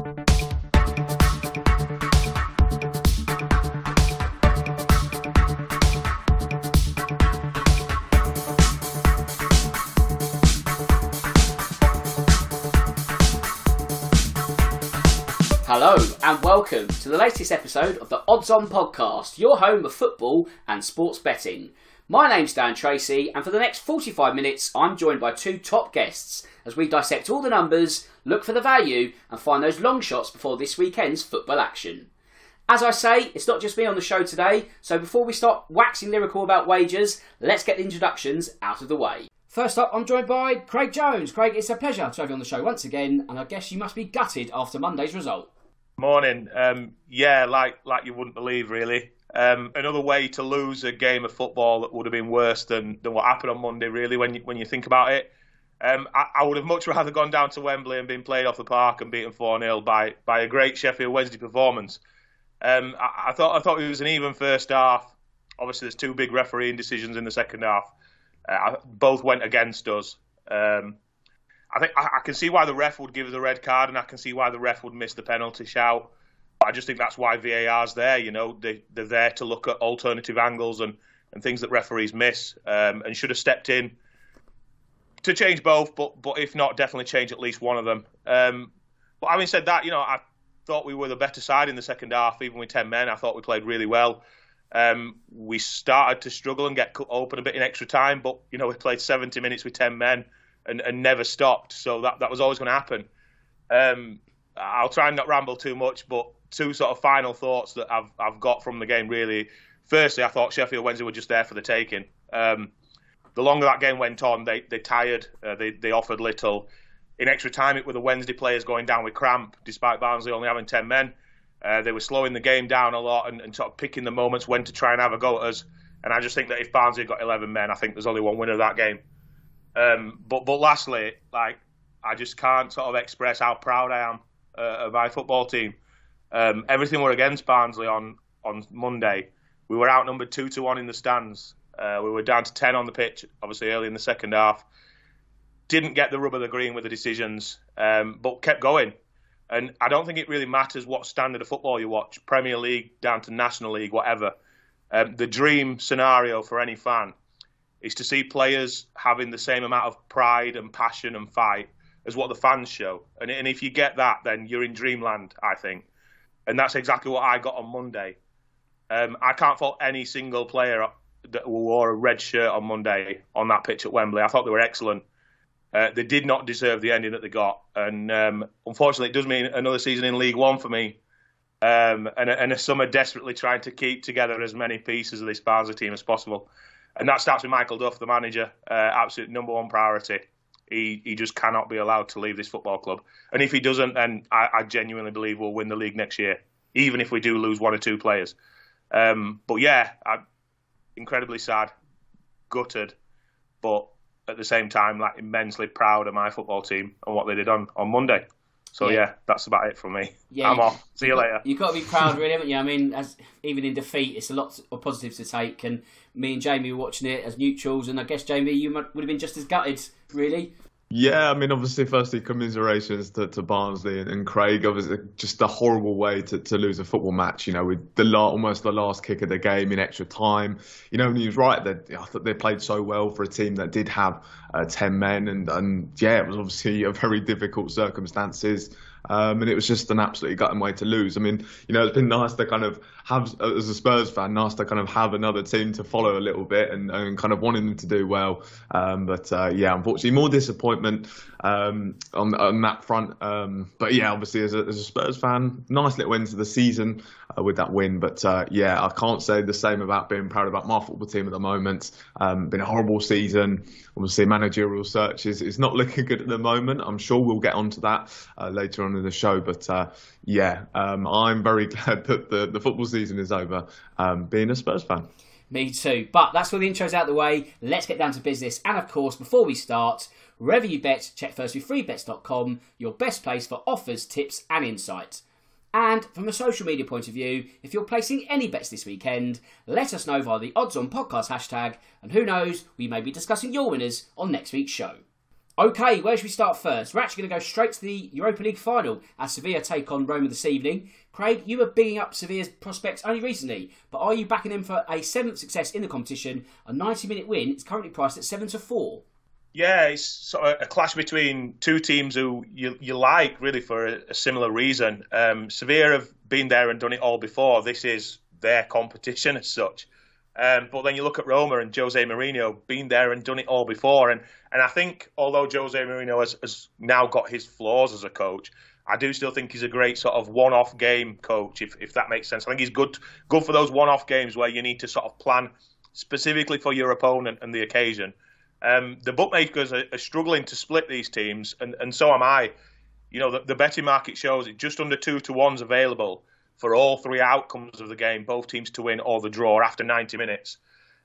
Hello, and welcome to the latest episode of the Odds On Podcast, your home of football and sports betting. My name's Dan Tracey, and for the next 45 minutes, I'm joined by two top guests as we dissect all the numbers, look for the value, and find those long shots before this weekend's football action. As I say, it's not just me on the show today, so before we start waxing lyrical about wagers, let's get the introductions out of the way. First up, I'm joined by Craig Jones. Craig, it's a pleasure to have you on the show once again, and I guess you must be gutted after Monday's result. Morning. Um, yeah, like like you wouldn't believe, really. Um, another way to lose a game of football that would have been worse than, than what happened on Monday, really, when you, when you think about it. Um, I, I, would have much rather gone down to Wembley and been played off the park and beaten 4 0 by, by a great Sheffield Wednesday performance. Um, I, I, thought I thought it was an even first half. Obviously, there's two big refereeing decisions in the second half. Uh, both went against us. Um, I think I, I, can see why the ref would give the red card, and I can see why the ref would miss the penalty shout. I just think that's why VAR's there. You know, they, they're there to look at alternative angles and, and things that referees miss, um, and should have stepped in to change both. But but if not, definitely change at least one of them. Um, but having said that, you know, I thought we were the better side in the second half, even with ten men. I thought we played really well. Um, we started to struggle and get cut open a bit in extra time, but you know we played 70 minutes with 10 men and, and never stopped. So that, that was always going to happen. Um, I'll try and not ramble too much, but two sort of final thoughts that I've I've got from the game really. Firstly, I thought Sheffield Wednesday were just there for the taking. Um, the longer that game went on, they they tired, uh, they they offered little. In extra time, it were the Wednesday players going down with cramp, despite Barnsley only having ten men. Uh, they were slowing the game down a lot and, and, sort of picking the moments when to try and have a go at us. And I just think that if Barnsley got 11 men, I think there's only one winner of that game. Um, but but lastly, like I just can't sort of express how proud I am uh, of my football team. Um, everything were against Barnsley on on Monday. We were outnumbered two to one in the stands. Uh, we were down to ten on the pitch, obviously early in the second half. Didn't get the rub of the green with the decisions, um, but kept going. And I don't think it really matters what standard of football you watch, Premier League down to National League, whatever. Um, the dream scenario for any fan is to see players having the same amount of pride and passion and fight as what the fans show. And, and if you get that, then you're in dreamland, I think. And that's exactly what I got on Monday. Um, I can't fault any single player that wore a red shirt on Monday on that pitch at Wembley. I thought they were excellent. Uh, they did not deserve the ending that they got, and um, unfortunately, it does mean another season in League One for me. Um, and, and a summer desperately trying to keep together as many pieces of this Barnsley team as possible and that starts with Michael Duff, the manager, uh, absolute number one priority. He he just cannot be allowed to leave this football club, and if he doesn't, then I, I genuinely believe we'll win the league next year, even if we do lose one or two players. Um, but yeah, I'm incredibly sad, gutted, but at the same time, like immensely proud of my football team and what they did on on Monday. So yeah. yeah, that's about it from me. Yeah, I'm you, off. See you, you later. You've got to be proud, really, haven't you? I mean, as even in defeat, it's a lot of positives to take. And me and Jamie were watching it as neutrals, and I guess Jamie, you would have been just as gutted, really. Yeah, I mean, obviously, firstly, commiserations to, to Barnsley and, and, Craig. Obviously, just a horrible way to, to lose a football match. You know, with the la- almost the last kick of the game in extra time. You know, and he was right that I thought they played so well for a team that did have uh, ten men, and and yeah, it was obviously a very difficult circumstances. Um, and it was just an absolutely gutting way to lose. I mean, you know, it's been nice to kind of have, as a Spurs fan, nice to kind of have another team to follow a little bit and, and kind of wanting them to do well. Um, but uh, yeah, unfortunately, more disappointment um, on, on that front. Um, but yeah, obviously, as a, as a, Spurs fan, nice little end to the season uh, with that win. But uh, yeah, I can't say the same about being proud about my football team at the moment. Um, been a horrible season. Obviously, managerial search is, is not looking good at the moment. I'm sure we'll get onto that uh, later on in the show. But uh, yeah, um, I'm very glad that the, the football season is over um, being a Spurs fan. Me too. But that's all the intro's out of the way. Let's get down to business. And of course, before we start, wherever you bet, check first with freebets.com, your best place for offers, tips, and insights. And from a social media point of view, if you're placing any bets this weekend, let us know via the Odds On Podcast hashtag, and who knows, we may be discussing your winners on next week's show. Okay, where should we start first? We're actually going to go straight to the Europa League final as Sevilla take on Roma this evening. Craig, you were bigging up Sevilla's prospects only recently, but are you backing them for a seventh success in the competition? A 90 minute win is currently priced at 7 to 4. Yeah, it's sort of a clash between two teams who you, you like really for a, a similar reason. Um, Sevilla have been there and done it all before. This is their competition as such. Um, but then you look at Roma and Jose Mourinho, been there and done it all before. And and I think although Jose Mourinho has, has now got his flaws as a coach, I do still think he's a great sort of one-off game coach, if, if that makes sense. I think he's good good for those one-off games where you need to sort of plan specifically for your opponent and the occasion. Um, the bookmakers are, are, struggling to split these teams, and, and so am I. You know, the, the betting market shows it just under two to ones available for all three outcomes of the game, both teams to win or the draw after 90 minutes.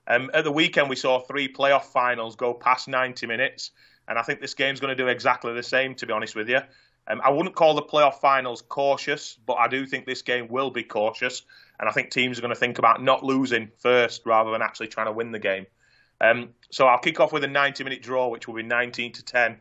Um, at the weekend, we saw three playoff finals go past 90 minutes, and I think this game's going to do exactly the same, to be honest with you. Um, I wouldn't call the playoff finals cautious, but I do think this game will be cautious, and I think teams are going to think about not losing first rather than actually trying to win the game. Um, so I'll kick off with a 90 minute draw, which will be 19 to 10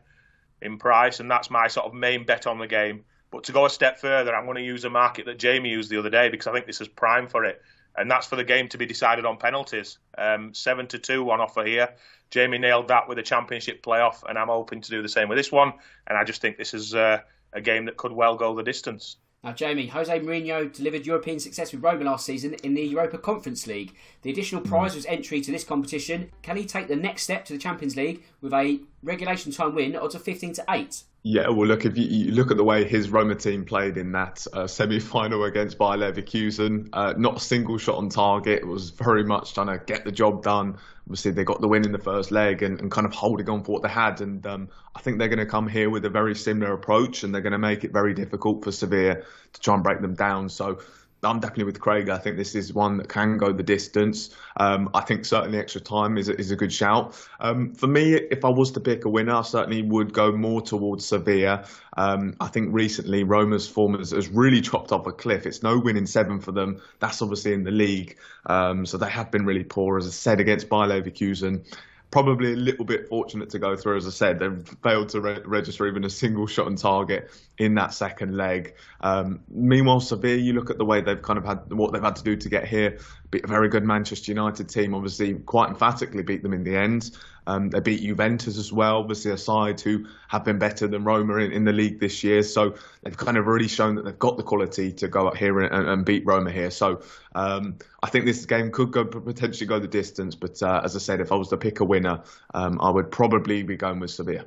in price, and that's my sort of main bet on the game. But to go a step further, I'm going to use a market that Jamie used the other day because I think this is prime for it, and that's for the game to be decided on penalties. Um, seven to two on offer here. Jamie nailed that with a championship playoff, and I'm hoping to do the same with this one. And I just think this is uh, a game that could well go the distance. Now, Jamie, Jose Mourinho delivered European success with Roma last season in the Europa Conference League. The additional hmm. prize was entry to this competition. Can he take the next step to the Champions League with a regulation time win odds of 15 to 8? Yeah, well, look if you, you, look at the way his Roma team played in that uh, semi-final against Bayer Leverkusen, uh, not a single shot on target. It was very much trying to get the job done. Obviously, they got the win in the first leg and, and kind of holding on for what they had. And um, I think they're going to come here with a very similar approach, and they're going to make it very difficult for Sevilla to try and break them down. So I'm definitely with Craig. I think this is one that can go the distance. Um, I think certainly extra time is a, is a good shout. Um, for me, if I was to pick a winner, I certainly would go more towards Sevilla. Um, I think recently Roma's form has, has, really chopped off a cliff. It's no win in seven for them. That's obviously in the league. Um, so they have been really poor, as I said, against Bayer Leverkusen probably a little bit fortunate to go through. As I said, they've failed to re- register even a single shot on target in that second leg. Um, meanwhile, Sevilla, you look at the way they've kind of had what they've had to do to get here. Beat a very good Manchester United team, obviously quite emphatically beat them in the end. Um, they beat Juventus as well, obviously a side who have been better than Roma in, in, the league this year. So they've kind of really shown that they've got the quality to go up here and, and beat Roma here. So um, I think this game could go potentially go the distance. But uh, as I said, if I was to pick a winner, um, I would probably be going with Sevilla.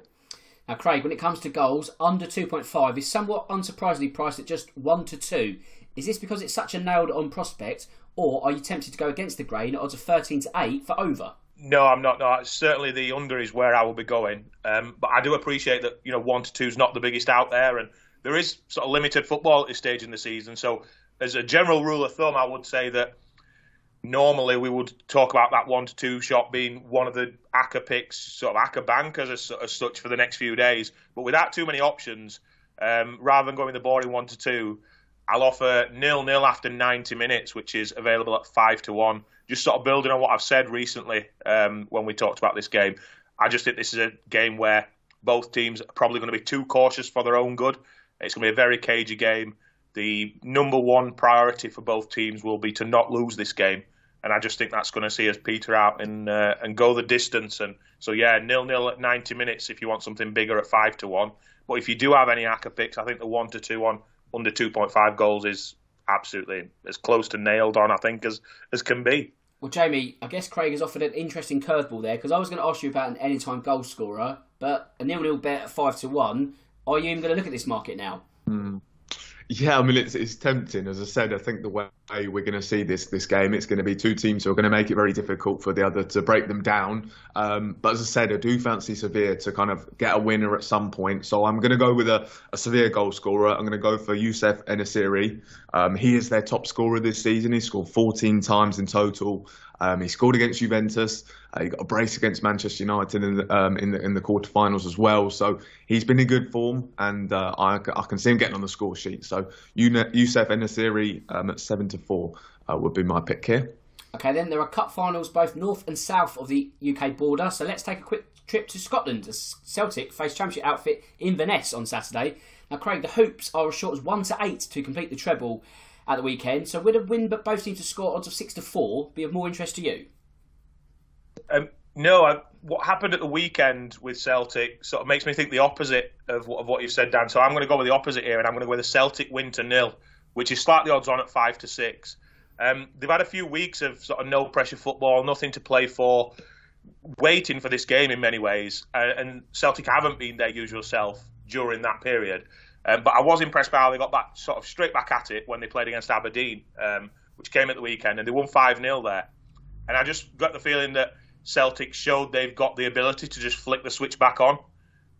Now, Craig, when it comes to goals, under 2.5 is somewhat unsurprisingly priced at just 1 to 2. Is this because it's such a nailed on prospect, or are you tempted to go against the grain at odds of 13 to 8 for over? No, I'm not. No, certainly the under is where I will be going. Um, but I do appreciate that you know one to two is not the biggest out there, and there is sort of limited football at this stage in the season. So, as a general rule of thumb, I would say that normally we would talk about that one to two shot being one of the ACCA picks, sort of ACCA bankers as, as such for the next few days. But without too many options, um, rather than going the boring one to two, I'll offer nil nil after 90 minutes, which is available at five to one. Just sort of building on what I've said recently um, when we talked about this game. I just think this is a game where both teams are probably going to be too cautious for their own good. It's going to be a very cagey game. The number one priority for both teams will be to not lose this game, and I just think that's going to see us peter out and uh, and go the distance. And so yeah, nil nil at 90 minutes if you want something bigger at five to one. But if you do have any ACCA picks, I think the one to two on under 2.5 goals is absolutely as close to nailed on, I think, as, as can be. Well, Jamie, I guess Craig has offered an interesting curveball there because I was going to ask you about an anytime goal scorer, but a nil nil bet at 5 to 1. Are you even going to look at this market now? Mm. Yeah, I mean it's it's tempting. As I said, I think the way we're going to see this this game, it's going to be two teams who are going to make it very difficult for the other to break them down. Um, but as I said, I do fancy Sevilla to kind of get a winner at some point. So I'm going to go with a, a Sevilla goal scorer. I'm going to go for Youssef En-Nesyri. Um, he is their top scorer this season. He scored 14 times in total. Um, he scored against Juventus. Uh, he got a brace against Manchester United in the, um, in the in the quarterfinals as well. So he's been in good form, and uh, I, I, can see him getting on the score sheet. So Youssef En-Nesyri um, at seven to four uh, would be my pick here. Okay, then there are cup finals both north and south of the UK border. So let's take a quick trip to Scotland as Celtic face Championship outfit Inverness on Saturday. Now, Craig, the hoops are as short as one to eight to complete the treble at the weekend. So, would a win, but both teams to score odds of six to four, be of more interest to you? Um, no, I, what happened at the weekend with Celtic sort of makes me think the opposite of what, of what you've said, Dan. So I'm going to go with the opposite here, and I'm going to go with a Celtic win to nil, which is slightly odds on at five to six. Um, they've had a few weeks of sort of no pressure football, nothing to play for, waiting for this game in many ways, uh, and Celtic haven't been their usual self during that period. Um, but I was impressed by how they got back sort of straight back at it when they played against Aberdeen, um, which came at the weekend, and they won 5 0 there. And I just got the feeling that Celtic showed they've got the ability to just flick the switch back on.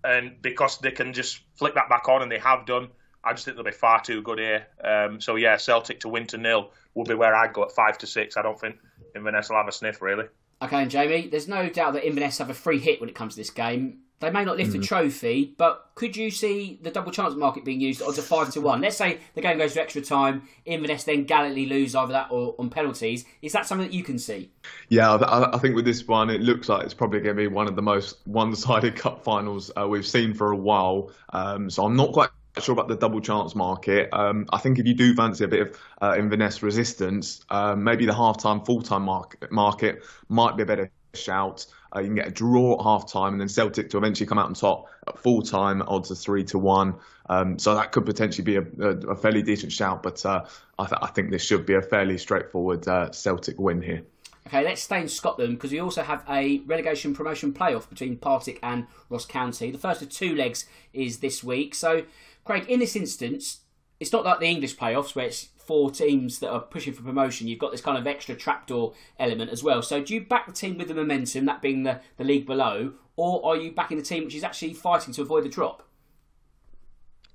And because they can just flick that back on, and they have done, I just think they'll be far too good here. Um, so, yeah, Celtic to win to nil would be where I'd go at 5 to 6. I don't think Inverness will have a sniff, really. Okay, and Jamie, there's no doubt that Inverness have a free hit when it comes to this game. They may not lift mm-hmm. the trophy, but could you see the double chance market being used odds of five to one? Let's say the game goes to extra time, Inverness then gallantly lose either that or on penalties. Is that something that you can see? Yeah, I think with this one, it looks like it's probably going to be one of the most one-sided cup finals uh, we've seen for a while. Um, so I'm not quite sure about the double chance market. Um, I think if you do fancy a bit of uh, Inverness resistance, um, maybe the half-time, full-time market, market might be a better shout. Uh, you can get a draw at half time and then Celtic to eventually come out on top at full time, odds are three to one. Um, so that could potentially be a, a, a fairly decent shout, but uh, I, th- I, think this should be a fairly straightforward uh, Celtic win here. Okay, let's stay in Scotland because we also have a relegation promotion playoff between Partick and Ross County. The first of two legs is this week. So, Craig, in this instance, it's not like the English playoffs where it's four teams that are pushing for promotion, you've got this kind of extra trapdoor element as well. So do you back the team with the momentum, that being the, the league below, or are you backing the team which is actually fighting to avoid the drop?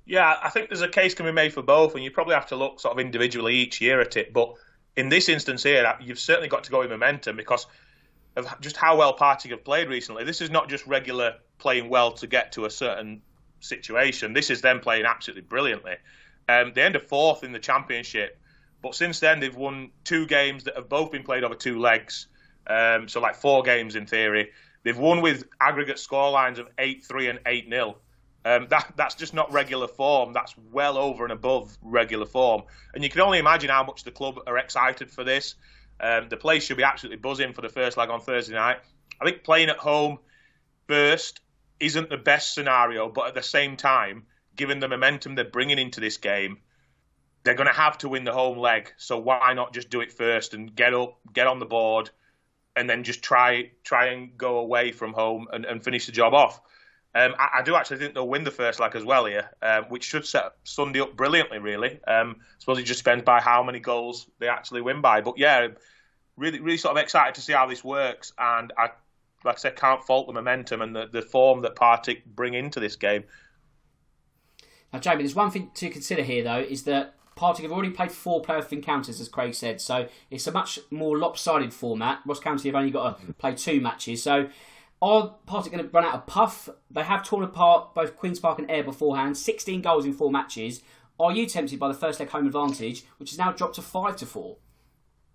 Yeah, I think there's a case can be made for both, and you probably have to look sort of individually each year at it. But in this instance here, uh, you've certainly got to go with momentum because of just how well Partick have played recently. This is not just regular playing well to get to a certain situation. This is them playing absolutely brilliantly. Um, they ended fourth in the championship, but since then they've won two games that have both been played over two legs. Um, so like four games in theory. They've won with aggregate scorelines of eight three and eight 0 um, that that's just not regular form. That's well over and above regular form. And you can only imagine how much the club are excited for this. Um, the place should be absolutely buzzing for the first leg on Thursday night. I think playing at home first isn't the best scenario, but at the same time, given the momentum they're bringing into this game, they're going to have to win the home leg. So why not just do it first and get up, get on the board, and then just try try and go away from home and, and finish the job off. Um, I, I, do actually think they'll win the first leg as well here, uh, which should set Sunday up brilliantly. Really, um, I suppose it just depends by how many goals they actually win by. But yeah, really, really sort of excited to see how this works, and I, like I said, can't fault the momentum and the, the form that Partick bring into this game. Now, Jamie, there's one thing to consider here, though, is that Partick have already played four playoff encounters, as Craig said, so it's a much more lopsided format. Ross County have only got to mm-hmm. play two matches, so are Partick going to run out of puff? They have torn apart both Queen's Park and Ayr beforehand, 16 goals in four matches. Are you tempted by the first leg home advantage, which has now dropped to five to four?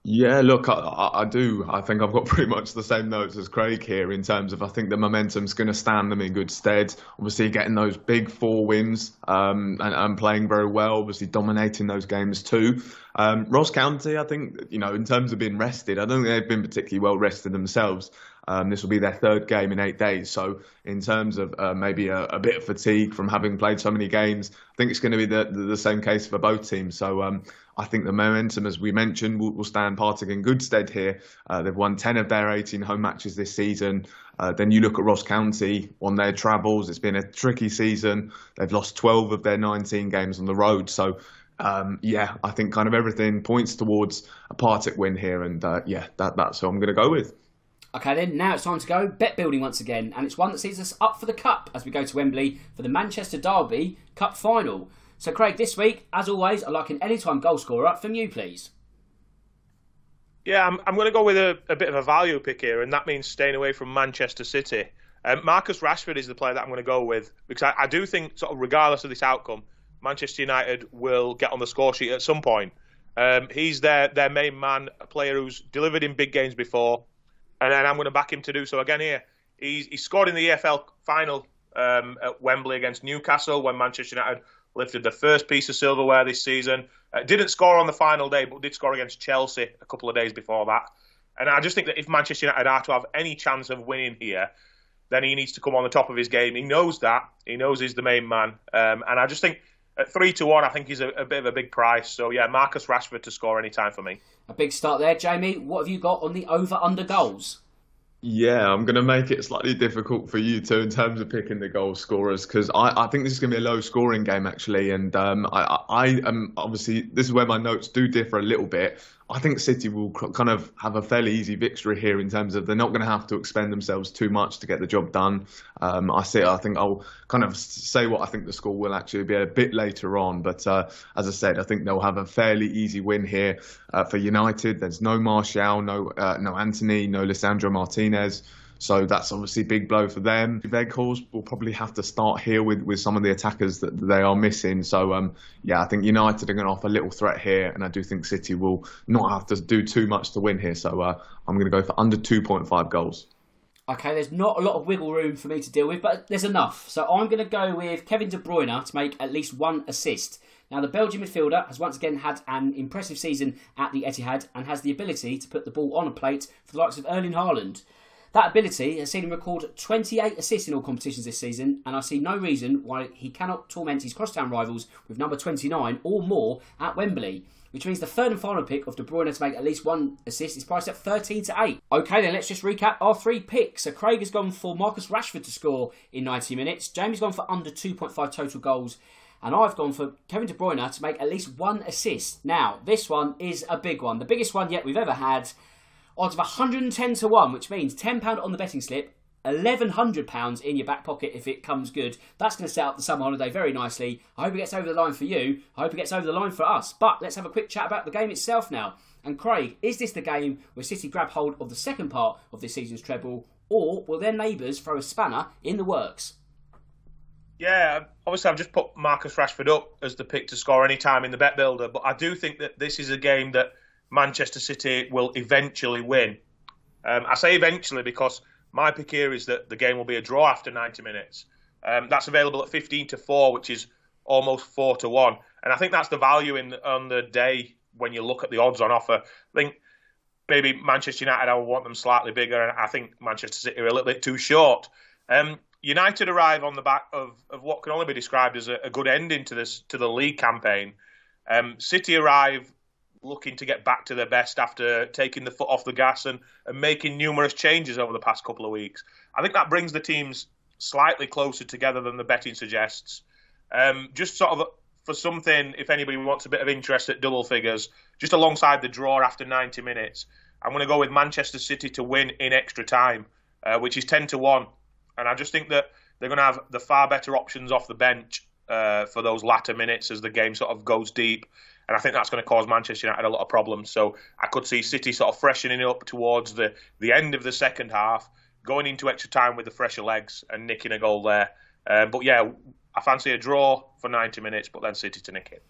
Yeah, look, I, I, do. I think I've got pretty much the same notes as Craig here in terms of I think the momentum's going to stand them in good stead. Obviously, getting those big four wins um, and, and, playing very well, obviously dominating those games too. Um, Ross County, I think, you know, in terms of being rested, I don't think they've been particularly well rested themselves. Um, this will be their third game in eight days. So, in terms of uh, maybe a, a, bit of fatigue from having played so many games, I think it's going to be the, the, the same case for both teams. So, um, I think the momentum, as we mentioned, will, will stand Partick in good stead here. Uh, they've won 10 of their 18 home matches this season. Uh, then you look at Ross County on their travels. It's been a tricky season. They've lost 12 of their 19 games on the road. So, um, yeah, I think kind of everything points towards a Partick win here. And uh, yeah, that, that's who I'm going to go with. Okay, then now it's time to go bet building once again, and it's one that sees us up for the cup as we go to Wembley for the Manchester Derby Cup final. So, Craig, this week, as always, I'd like an anytime goal scorer from you, please. Yeah, I'm, I'm going to go with a, a, bit of a value pick here, and that means staying away from Manchester City. Um, Marcus Rashford is the player that I'm going to go with because I, I, do think, sort of, regardless of this outcome, Manchester United will get on the score sheet at some point. Um, he's their their main man, a player who's delivered in big games before, and then I'm going to back him to do so again here. He, he scored in the EFL final um, at Wembley against Newcastle when Manchester United lifted the first piece of silverware this season. Uh, didn't score on the final day, but did score against Chelsea a couple of days before that. And I just think that if Manchester United are to have any chance of winning here, then he needs to come on the top of his game. He knows that. He knows he's the main man. Um, and I just think at three to one, I think he's a, a, bit of a big price. So yeah, Marcus Rashford to score any time for me. A big start there, Jamie. What have you got on the over under goals? Yeah, I'm going to make it slightly difficult for you too in terms of picking the goal scorers because I, I think this is going to be a low scoring game actually, and um, I, I am obviously this is where my notes do differ a little bit. I think City will kind of have a fairly easy victory here in terms of they're not going to have to expend themselves too much to get the job done. Um, I see. I think I'll kind of say what I think the score will actually be a bit later on, but uh, as I said, I think they'll have a fairly easy win here uh, for United. There's no Martial, no uh, no Antony, no Lisandro Martinez. So that's obviously a big blow for them. Weghorst will probably have to start here with, with some of the attackers that they are missing. So um, yeah, I think United are going to offer a little threat here, and I do think City will not have to do too much to win here. So uh, I'm going to go for under 2.5 goals. Okay, there's not a lot of wiggle room for me to deal with, but there's enough. So I'm going to go with Kevin De Bruyne to make at least one assist. Now, the Belgian midfielder has once again had an impressive season at the Etihad and has the ability to put the ball on a plate for the likes of Erling Haaland. That ability has seen him record 28 assists in all competitions this season, and I see no reason why he cannot torment his crosstown rivals with number 29 or more at Wembley. Which means the third and final pick of De Bruyne to make at least one assist is priced at 13 to 8. Okay, then let's just recap our three picks. So Craig has gone for Marcus Rashford to score in 90 minutes. Jamie's gone for under 2.5 total goals. And I've gone for Kevin De Bruyne to make at least one assist. Now, this one is a big one, the biggest one yet we've ever had odds of 110 to 1, which means £10 on the betting slip, £1,100 in your back pocket if it comes good. That's going to set up the summer holiday very nicely. I hope it gets over the line for you. I hope it gets over the line for us. But let's have a quick chat about the game itself now. And Craig, is this the game where City grab hold of the second part of this season's treble, or will their neighbours throw a spanner in the works? Yeah, obviously I've just put Marcus Rashford up as the pick to score any time in the bet builder, but I do think that this is a game that Manchester City will eventually win. Um, I say eventually because my pick here is that the game will be a draw after 90 minutes. Um, that's available at 15 to 4, which is almost 4 to 1. And I think that's the value in on the day when you look at the odds on offer. I think maybe Manchester United, I would want them slightly bigger, and I think Manchester City are a little bit too short. Um, United arrive on the back of, of what can only be described as a, a good ending to this to the league campaign. Um, City arrive looking to get back to their best after taking the foot off the gas and, and making numerous changes over the past couple of weeks. I think that brings the teams slightly closer together than the betting suggests. Um, just sort of for something, if anybody wants a bit of interest at double figures, just alongside the draw after 90 minutes, I'm going to go with Manchester City to win in extra time, uh, which is 10 to 1. And I just think that they're going to have the far better options off the bench uh, for those latter minutes as the game sort of goes deep and I think that's going to cause Manchester United a lot of problems. So I could see City sort of freshening up towards the, the end of the second half, going into extra time with the fresher legs and nicking a goal there. Uh, but yeah, I fancy a draw for 90 minutes, but then City to nick it.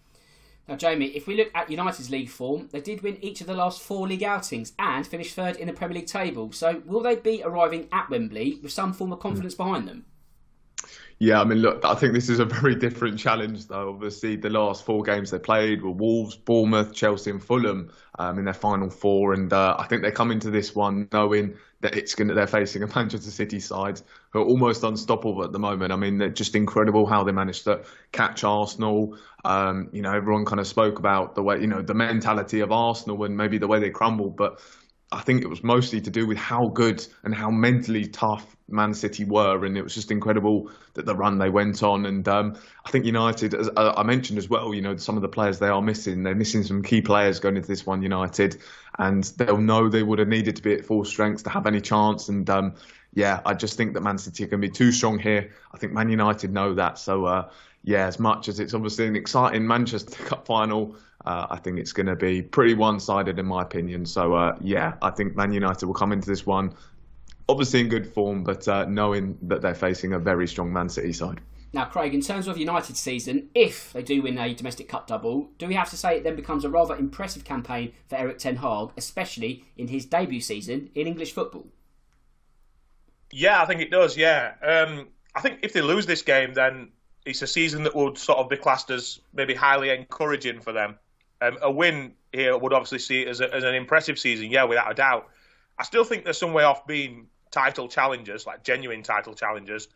Now, Jamie, if we look at United's league form, they did win each of the last four league outings and finished third in the Premier League table. So, will they be arriving at Wembley with some form of confidence behind them? Yeah, I mean, look, I think this is a very different challenge, though. Obviously, the last four games they played were Wolves, Bournemouth, Chelsea, and Fulham um, in their final four, and uh, I think they come into this one knowing that it's going to, they're facing a Manchester City side who are almost unstoppable at the moment. I mean, they're just incredible how they managed to catch Arsenal. Um, you know, everyone kind of spoke about the way, you know, the mentality of Arsenal and maybe the way they crumbled, but I think it was mostly to do with how good and how mentally tough Man City were, and it was just incredible that the run they went on. And um, I think United, as uh, I mentioned as well, you know, some of the players they are missing, they're missing some key players going into this one. United, and they'll know they would have needed to be at full strength to have any chance. And um, yeah, I just think that Man City are going to be too strong here. I think Man United know that. So uh, yeah, as much as it's obviously an exciting Manchester Cup final. Uh, I think it's going to be pretty one-sided in my opinion. So uh, yeah, I think Man United will come into this one obviously in good form, but uh, knowing that they're facing a very strong Man City side. Now, Craig, in terms of United's season, if they do win a domestic cup double, do we have to say it then becomes a rather impressive campaign for Erik Ten Hag, especially in his debut season in English football? Yeah, I think it does. Yeah, um, I think if they lose this game, then it's a season that would sort of be classed as maybe highly encouraging for them. Um, a win here would obviously see it as, a, as an impressive season, yeah, without a doubt. I still think they're some way off being title challengers, like genuine title challengers,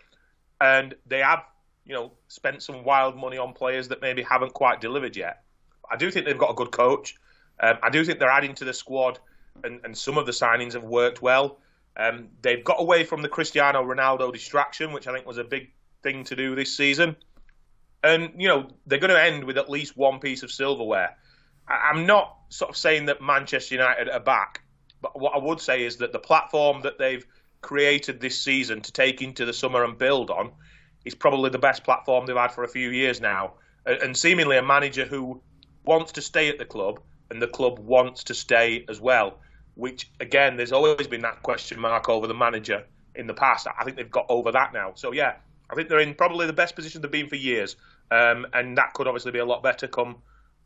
and they have, you know, spent some wild money on players that maybe haven't quite delivered yet. I do think they've got a good coach. Um, I do think they're adding to the squad, and, and some of the signings have worked well. Um, they've got away from the Cristiano Ronaldo distraction, which I think was a big thing to do this season. And, you know, they're going to end with at least one piece of silverware. I'm not sort of saying that Manchester United are back, but what I would say is that the platform that they've created this season to take into the summer and build on is probably the best platform they've had for a few years now. And seemingly a manager who wants to stay at the club and the club wants to stay as well. Which, again, there's always been that question mark over the manager in the past. I think they've got over that now. So, yeah, I think they're in probably the best position they've been for years. Um, and that could obviously be a lot better come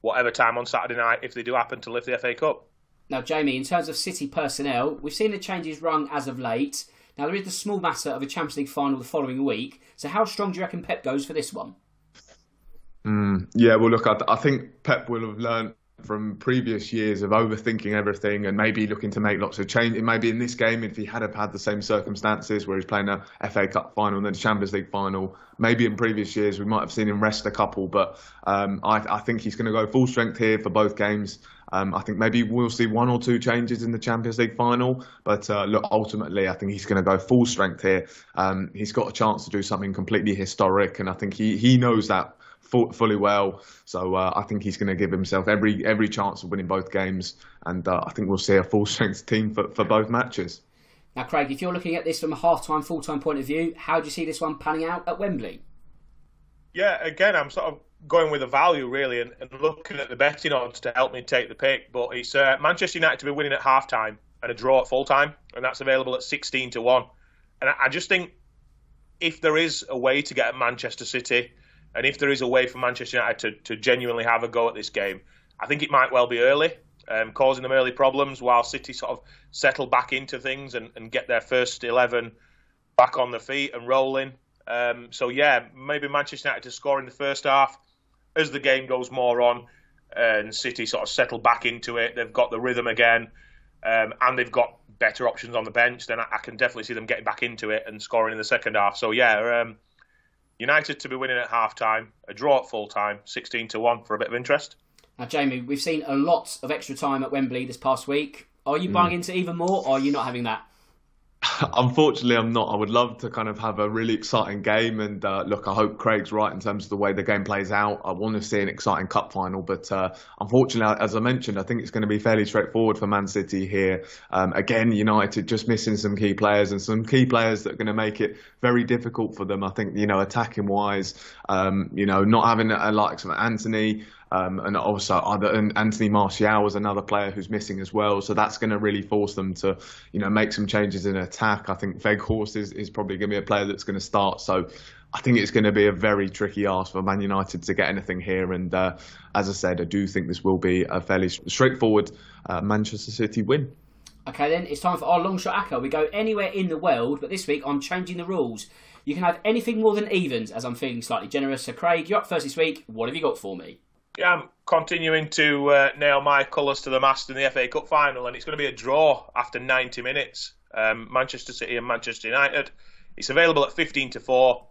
whatever time on Saturday night if they do happen to lift the FA Cup. Now, Jamie, in terms of City personnel, we've seen the changes rung as of late. Now, there is the small matter of a Champions League final the following week. So, how strong do you reckon Pep goes for this one? Mm, yeah, well, look, I, I, think Pep will have learned from previous years of overthinking everything and maybe looking to make lots of change. Maybe in this game, if he had have had the same circumstances where he's playing a FA Cup final and then Champions League final, maybe in previous years we might have seen him rest a couple. But um, I, I, think he's going to go full strength here for both games. Um, I think maybe we'll see one or two changes in the Champions League final, but uh, look, ultimately, I think he's going to go full strength here. Um, he's got a chance to do something completely historic, and I think he, he knows that fully well. So uh, I think he's going to give himself every every chance of winning both games, and uh, I think we'll see a full strength team for, for both matches. Now, Craig, if you're looking at this from a half time, full time point of view, how do you see this one panning out at Wembley? Yeah, again, I'm sort of going with the value really and, and looking at the betting odds to help me take the pick. But it's uh, Manchester United to be winning at half time and a draw at full time, and that's available at 16 to 1. And I, I just think if there is a way to get at Manchester City, and if there is a way for Manchester United to, to genuinely have a go at this game, I think it might well be early, um, causing them early problems while City sort of settle back into things and, and get their first 11 back on the feet and rolling. Um, so, yeah, maybe Manchester United to score in the first half. As the game goes more on and City sort of settle back into it, they've got the rhythm again um, and they've got better options on the bench, then I, I, can definitely see them getting back into it and scoring in the second half. So, yeah, um, United to be winning at half time, a draw at full time, 16 to 1 for a bit of interest. Now, Jamie, we've seen a lot of extra time at Wembley this past week. Are you buying mm. into even more, or are you not having that? Unfortunately, I'm not. I would love to kind of have a really exciting game. And uh, look, I hope Craig's right in terms of the way the game plays out. I want to see an exciting cup final. But uh, unfortunately, as I mentioned, I think it's going to be fairly straightforward for Man City here. Um, again, United just missing some key players and some key players that are going to make it very difficult for them. I think, you know, attacking wise, um, you know, not having a likes of Antony. Um, and also other, and Anthony Martial was another player who's missing as well. So that's going to really force them to, you know, make some changes in attack. I think Weghorst is, is probably going to be a player that's going to start. So I think it's going to be a very tricky ask for Man United to get anything here. And uh, as I said, I do think this will be a fairly straightforward uh, Manchester City win. Okay, then it's time for our long shot ACCA. We go anywhere in the world, but this week I'm changing the rules. You can have anything more than evens, as I'm feeling slightly generous. So, Craig, you're up first this week. What have you got for me? Yeah, I'm continuing to uh, nail my colours to the mast in the FA Cup final, and it's going to be a draw after 90 minutes. Um, Manchester City and Manchester United. It's available at 15 to 4,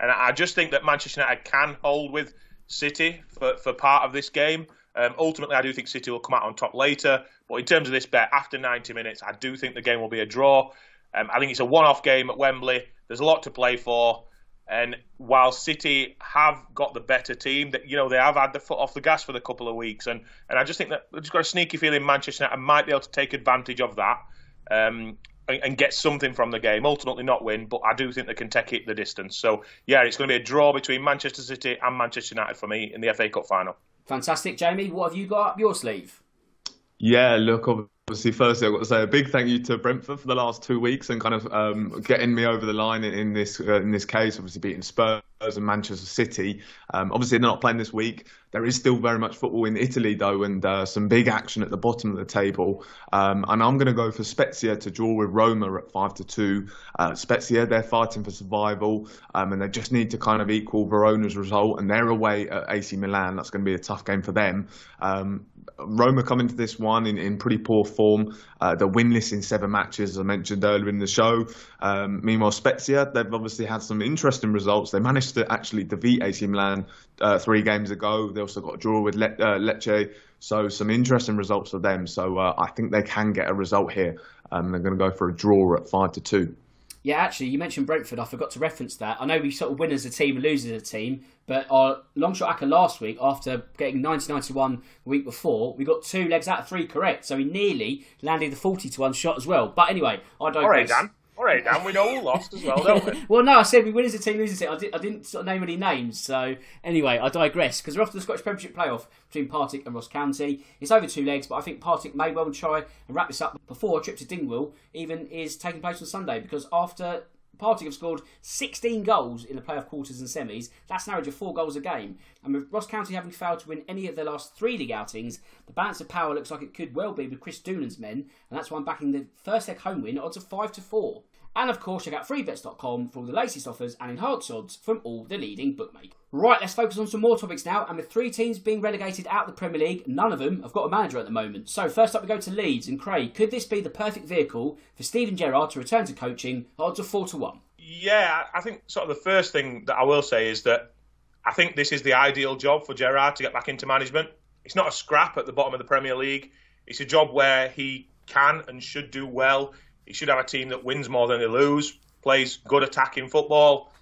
and I just think that Manchester United can hold with City for, for part of this game. Um, ultimately, I do think City will come out on top later, but in terms of this bet, after 90 minutes, I do think the game will be a draw. Um, I think it's a one off game at Wembley. There's a lot to play for. And while City have got the better team, that you know they have had the foot off the gas for the couple of weeks, and and I just think that they've just got a sneaky feeling Manchester United might be able to take advantage of that um, and, and, get something from the game. Ultimately, not win, but I do think they can take it the distance. So yeah, it's going to be a draw between Manchester City and Manchester United for me in the FA Cup final. Fantastic, Jamie. What have you got up your sleeve? Yeah, look, obviously, firstly, I've got to say a big thank you to Brentford for the last two weeks and kind of um, getting me over the line in, in this uh, in this case. Obviously, beating Spurs and Manchester City. Um, obviously, they're not playing this week. There is still very much football in Italy, though, and uh, some big action at the bottom of the table. Um, and I'm going to go for Spezia to draw with Roma at five to two. Uh, Spezia, they're fighting for survival, um, and they just need to kind of equal Verona's result. And they're away at AC Milan. That's going to be a tough game for them. Um, Roma come into this one in, in pretty poor form. Uh, they're winless in seven matches, as I mentioned earlier in the show. Um, meanwhile, Spezia, they've obviously had some interesting results. They managed to actually defeat AC Milan uh, three games ago. They also got a draw with Le- uh, Lecce. So some interesting results for them. So uh, I think they can get a result here. Um, they're going to go for a draw at five to two. Yeah, actually, you mentioned Brentford. I forgot to reference that. I know we sort of win as a team and lose as a team, but our long shot acca last week, after getting 90-91 the week before, we got two legs out of three correct. So he nearly landed the 40 to 1 shot as well. But anyway, I digress. All right, Dan. All right, and We know who lost as well, don't we? well, no, I said we win as a team, lose as. I, did, I didn't sort of name any names. So anyway, I digress because we're off to the Scottish Premiership playoff between Partick and Ross County. It's over two legs, but I think Partick may well try and wrap this up before a trip to Dingwall even is taking place on Sunday because after Partick have scored 16 goals in the playoff quarters and semis. That's an average of four goals a game. And with Ross County having failed to win any of their last three league outings, the balance of power looks like it could well be with Kris Doolan's men, and that's why I'm backing the first leg home win odds of 5 to 4. And of course, check out freebets.com for all the latest offers and enhanced odds from all the leading bookmakers. Right, let's focus on some more topics now. And with three teams being relegated out of the Premier League, none of them have got a manager at the moment. So, first up, we go to Leeds. And Craig, could this be the perfect vehicle for Steven Gerrard to return to coaching? Odds of 4 to 1. Yeah, I think sort of the first thing that I will say is that I think this is the ideal job for Gerrard to get back into management. It's not a scrap at the bottom of the Premier League. It's a job where he can and should do well. He should have a team that wins more than they lose, plays good attacking football.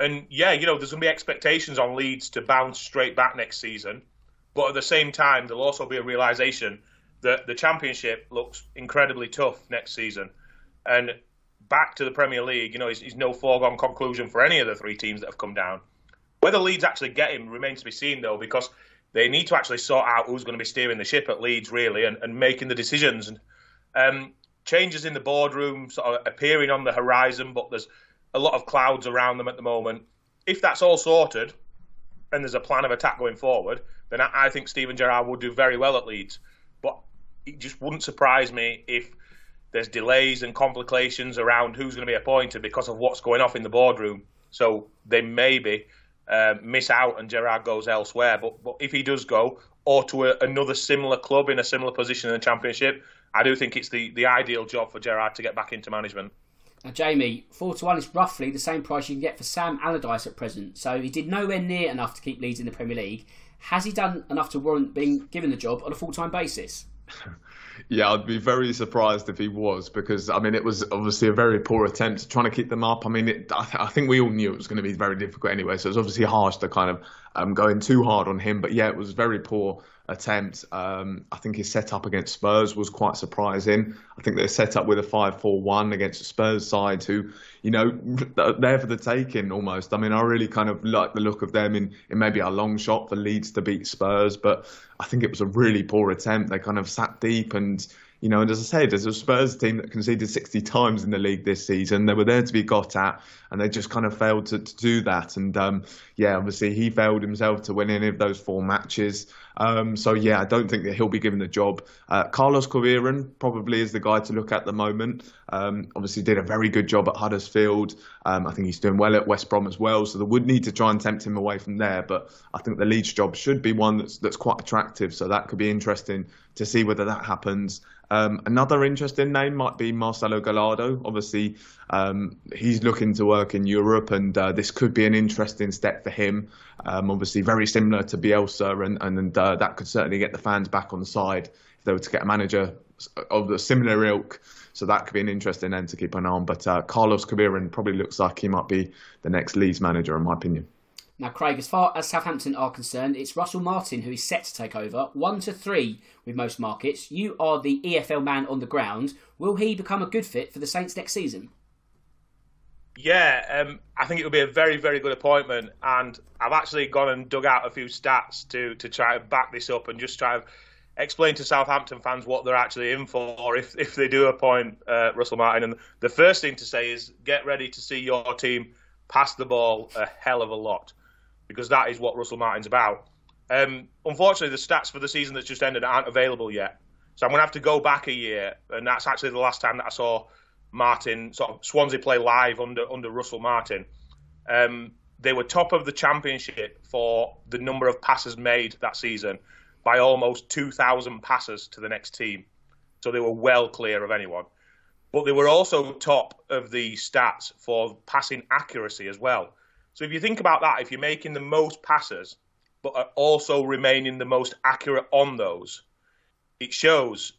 And yeah, you know, there's going to be expectations on Leeds to bounce straight back next season. But at the same time, there'll also be a realization that the Championship looks incredibly tough next season. And back to the Premier League, you know, is, no foregone conclusion for any of the three teams that have come down. Whether Leeds actually get him remains to be seen, though, because they need to actually sort out who's going to be steering the ship at Leeds, really, and, and making the decisions. And um, changes in the boardroom sort of appearing on the horizon, but there's a lot of clouds around them at the moment. If that's all sorted and there's a plan of attack going forward, then I, think Steven Gerrard would do very well at Leeds. But it just wouldn't surprise me if there's delays and complications around who's going to be appointed because of what's going off in the boardroom. So they maybe uh, miss out and Gerrard goes elsewhere. But, but if he does go, or to a, another similar club in a similar position in the Championship, I do think it's the, the ideal job for Gerrard to get back into management. Now, Jamie, 4 to 1 is roughly the same price you can get for Sam Allardyce at present. So he did nowhere near enough to keep Leeds in the Premier League. Has he done enough to warrant being given the job on a full time basis? Yeah, I'd be very surprised if he was because I mean it was obviously a very poor attempt trying to keep them up. I mean, it, I, th- I, think we all knew it was going to be very difficult anyway, so it's obviously harsh to kind of um, going too hard on him. But yeah, it was very poor attempt. Um, I think his setup against Spurs was quite surprising. I think they set up with a 5-4-1 against the Spurs side who, you know, there for the taking almost. I mean, I really kind of like the look of them in, in maybe a long shot for Leeds to beat Spurs, but I think it was a really poor attempt. They kind of sat deep and you know, and as I said, there's a Spurs team that conceded 60 times in the league this season. They were there to be got at, and they just kind of failed to, to do that. And um, yeah, obviously he failed himself to win any of those four matches. Um, so yeah, I don't think that he'll be given the job. Uh, Carlos Corberan probably is the guy to look at the moment. Um, obviously did a very good job at Huddersfield. Um, I think he's doing well at West Brom as well. So they would need to try and tempt him away from there. But I think the Leeds job should be one that's that's quite attractive. So that could be interesting to see whether that happens. Um, another interesting name might be Marcelo Gallardo. Obviously, um, he's looking to work in Europe, and uh, this could be an interesting step for him. Um, obviously, very similar to Bielsa, and, and uh, that could certainly get the fans back on the side if they were to get a manager of a similar ilk. So that could be an interesting end to keep an eye on. But uh, Carlos Corberan probably looks like he might be the next Leeds manager, in my opinion. Now, Craig, as far as Southampton are concerned, it's Russell Martin who is set to take over, one to three with most markets. You are the EFL man on the ground. Will he become a good fit for the Saints next season? Yeah, um, I think it would be a very, very good appointment, and I've actually gone and dug out a few stats to to try and back this up and just try to explain to Southampton fans what they're actually in for if if they do appoint uh, Russell Martin. And the first thing to say is get ready to see your team pass the ball a hell of a lot because that is what Russell Martin's about. Um, unfortunately, the stats for the season that's just ended aren't available yet. So I'm going to have to go back a year, and that's actually the last time that I saw Martin, sort of Swansea play live under under Russell Martin. Um, they were top of the championship for the number of passes made that season by almost 2,000 passes to the next team. So they were well clear of anyone. But they were also top of the stats for passing accuracy as well. So if you think about that, if you're making the most passes, but are also remaining the most accurate on those, it shows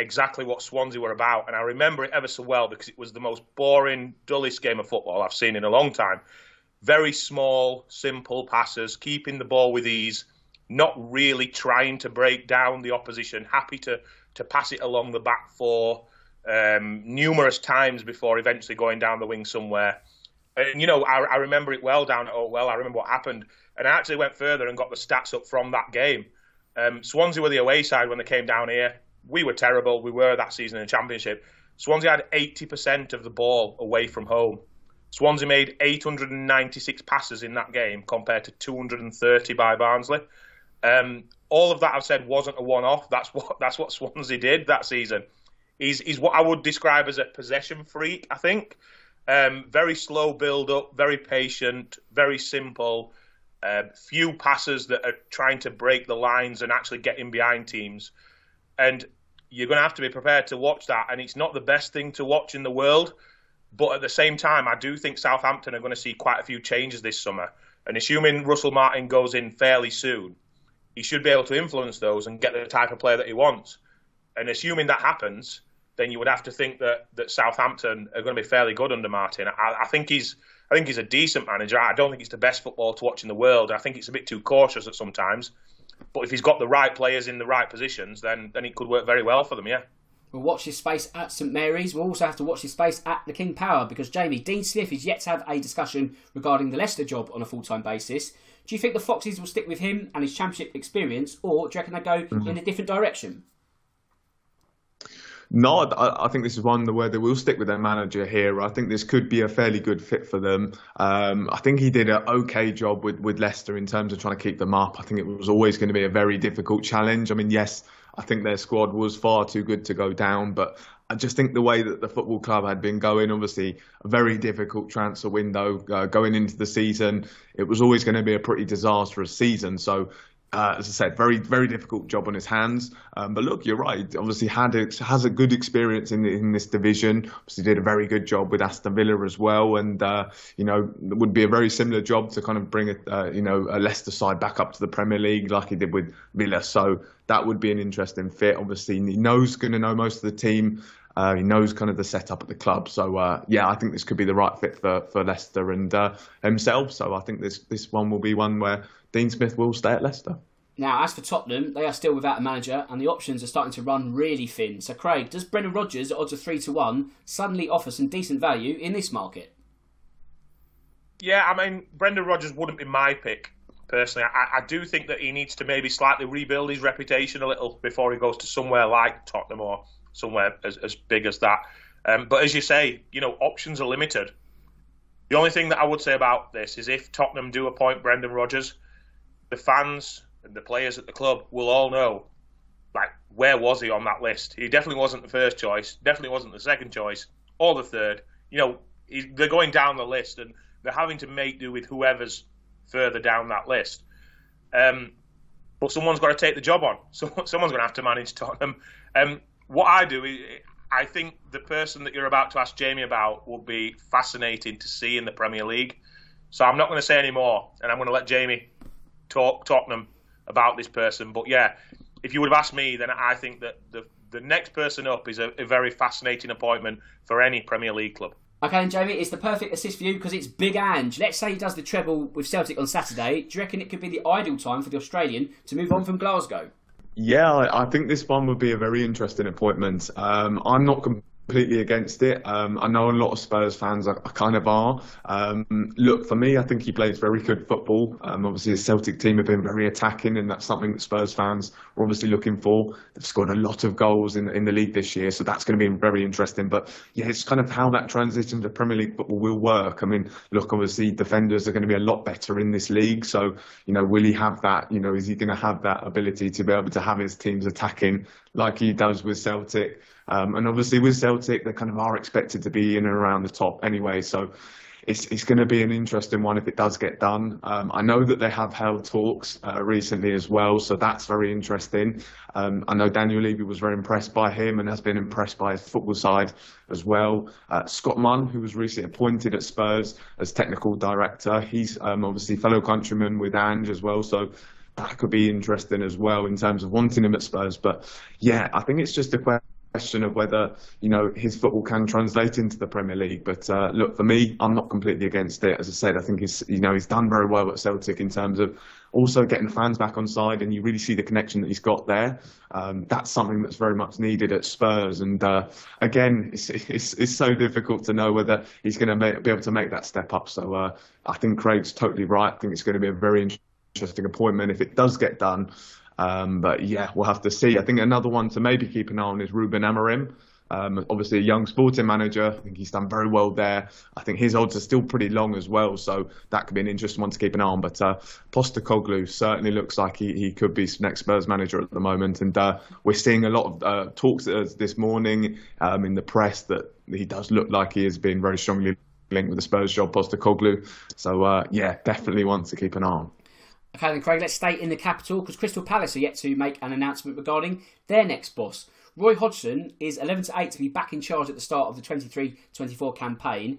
exactly what Swansea were about. And I remember it ever so well because it was the most boring, dullest game of football I've seen in a long time. Very small, simple passes, keeping the ball with ease, not really trying to break down the opposition, happy to, to pass it along the back four um, numerous times before eventually going down the wing somewhere. And, you know, I, I remember it well down at Oakwell. I remember what happened. And I actually went further and got the stats up from that game. Um, Swansea were the away side when they came down here. We were terrible. We were that season in the Championship. Swansea had 80% of the ball away from home. Swansea made 896 passes in that game compared to 230 by Barnsley. Um, all of that I've said wasn't a one-off. That's what that's what Swansea did that season. He's, he's what I would describe as a possession freak. I think um, very slow build-up, very patient, very simple. Uh, few passes that are trying to break the lines and actually get in behind teams. And you're going to have to be prepared to watch that. And it's not the best thing to watch in the world. But at the same time, I do think Southampton are going to see quite a few changes this summer. And assuming Russell Martin goes in fairly soon, he should be able to influence those and get the type of player that he wants. And assuming that happens, then you would have to think that, that Southampton are going to be fairly good under Martin. I, I think he's I think he's a decent manager. I don't think it's the best football to watch in the world. I think it's a bit too cautious at sometimes. But if he's got the right players in the right positions, then then it could work very well for them. Yeah. We'll watch his space at St Mary's. We'll also have to watch his space at the King Power because Jamie Dean Smith is yet to have a discussion regarding the Leicester job on a full time basis. Do you think the Foxes will stick with him and his championship experience, or do you reckon they go mm-hmm. in a different direction? No, I, I, think this is one where they will stick with their manager here. I think this could be a fairly good fit for them. Um, I think he did an okay job with, with Leicester in terms of trying to keep them up. I think it was always going to be a very difficult challenge. I mean, yes, I think their squad was far too good to go down, but I just think the way that the football club had been going, obviously a very difficult transfer window uh, going into the season, it was always going to be a pretty disastrous season. So uh, as I said, very very difficult job on his hands. Um, but look, you're right. Obviously, had a, has a good experience in in this division. Obviously, did a very good job with Aston Villa as well, and uh, you know would be a very similar job to kind of bring a uh, you know a Leicester side back up to the Premier League like he did with Villa. So that would be an interesting fit. Obviously, he knows going to know most of the team. Uh, he knows kind of the setup at the club. So uh, yeah, I think this could be the right fit for, for Leicester and uh, himself. So I think this this one will be one where Dean Smith will stay at Leicester. Now, as for Tottenham, they are still without a manager, and the options are starting to run really thin. So, Craig, does Brendan Rodgers, at odds of three to one, suddenly offer some decent value in this market? Yeah, I mean, Brendan Rodgers wouldn't be my pick personally. I, I, do think that he needs to maybe slightly rebuild his reputation a little before he goes to somewhere like Tottenham or somewhere as, as big as that. Um, but as you say, you know, options are limited. The only thing that I would say about this is if Tottenham do appoint Brendan Rodgers, the fans and the players at the club will all know, like, where was he on that list? He definitely wasn't the first choice, definitely wasn't the second choice, or the third. You know, they're going down the list and they're having to make do with whoever's further down that list. Um, but someone's got to take the job on. So someone's going to have to manage Tottenham. Um, what I do is, I think the person that you're about to ask Jamie about will be fascinating to see in the Premier League. So I'm not going to say any more, and I'm going to let Jamie talk Tottenham about this person. But yeah, if you would have asked me, then I think that the the next person up is a, a very fascinating appointment for any Premier League club. Okay, and Jamie, it's the perfect assist for you because it's Big Ange. Let's say he does the treble with Celtic on Saturday. Do you reckon it could be the ideal time for the Australian to move on from Glasgow? Yeah, I think this one would be a very interesting appointment. Um, I'm not completely against it. Um, I know a lot of Spurs fans are, are kind of are. Um, look, for me, I think he plays very good football. Um, obviously, the Celtic team have been very attacking, and that's something that Spurs fans are obviously looking for. They've scored a lot of goals in, in the league this year, so that's going to be very interesting. But yeah, it's kind of how that transition to Premier League football will work. I mean, look, obviously, defenders are going to be a lot better in this league. So, you know, will he have that? You know, is he going to have that ability to be able to have his teams attacking like he does with Celtic? Um, and obviously with Celtic, they kind of are expected to be in and around the top anyway. So it's, it's going to be an interesting one if it does get done. Um, I know that they have held talks uh, recently as well, so that's very interesting. Um, I know Daniel Levy was very impressed by him and has been impressed by his football side as well. Uh, Scott Munn, who was recently appointed at Spurs as technical director, he's um, obviously fellow countryman with Ange as well, so that could be interesting as well in terms of wanting him at Spurs. But yeah, I think it's just a question question of whether you know his football can translate into the Premier League. But uh, look, for me, I'm not completely against it. As I said, I think he's you know he's done very well at Celtic in terms of also getting fans back on side, and you really see the connection that he's got there. Um, that's something that's very much needed at Spurs. And uh, again, it's, it's, it's so difficult to know whether he's going to be able to make that step up. So uh, I think Craig's totally right. I think it's going to be a very interesting appointment if it does get done. Um, but yeah, we'll have to see. I think another one to maybe keep an eye on is Ruben Amorim. Um, obviously, a young sporting manager. I think he's done very well there. I think his odds are still pretty long as well, so that could be an interesting one to keep an eye on. But uh, Postecoglou certainly looks like he, he could be next Spurs manager at the moment, and uh, we're seeing a lot of uh, talks this morning um, in the press that he does look like he has been very strongly linked with the Spurs job, Postecoglou. So uh, yeah, definitely one to keep an eye on. Okay, then Craig, let's stay in the capital because Crystal Palace are yet to make an announcement regarding their next boss. Roy Hodgson is 11 to 8 to be back in charge at the start of the 23 24 campaign.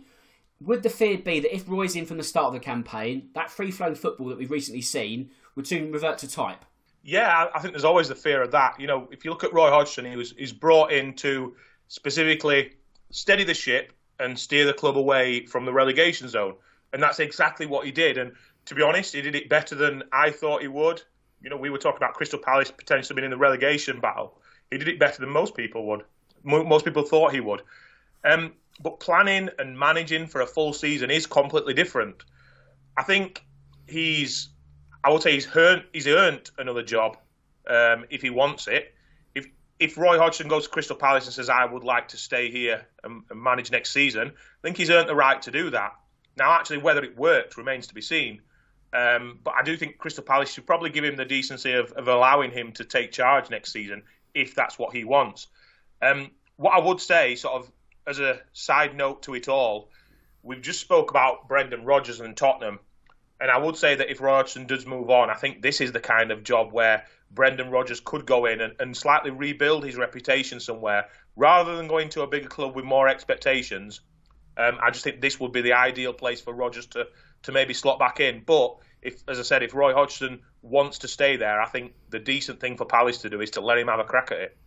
Would the fear be that if Roy's in from the start of the campaign, that free flowing football that we've recently seen would soon revert to type? Yeah, I think there's always the fear of that. You know, if you look at Roy Hodgson, he was he's brought in to specifically steady the ship and steer the club away from the relegation zone, and that's exactly what he did. And to be honest, he did it better than I thought he would. You know, we were talking about Crystal Palace potentially being in the relegation battle. He did it better than most people would. Most people thought he would. Um, but planning and managing for a full season is completely different. I think he's, I would say he's earned, he's earned another job um, if he wants it. If if Roy Hodgson goes to Crystal Palace and says I would like to stay here and, and manage next season, I think he's earned the right to do that. Now, actually, whether it worked remains to be seen. Um, but I do think Crystal Palace should probably give him the decency of, of allowing him to take charge next season if that's what he wants. Um, what I would say, sort of as a side note to it all, we've just spoke about Brendan Rodgers and Tottenham, and I would say that if Rodgson does move on, I think this is the kind of job where Brendan Rodgers could go in and, and slightly rebuild his reputation somewhere, rather than going to a bigger club with more expectations. Um, I just think this would be the ideal place for Rodgers to to maybe slot back in. But if, as I said, if Roy Hodgson wants to stay there, I think the decent thing for Palace to do is to let him have a crack at it.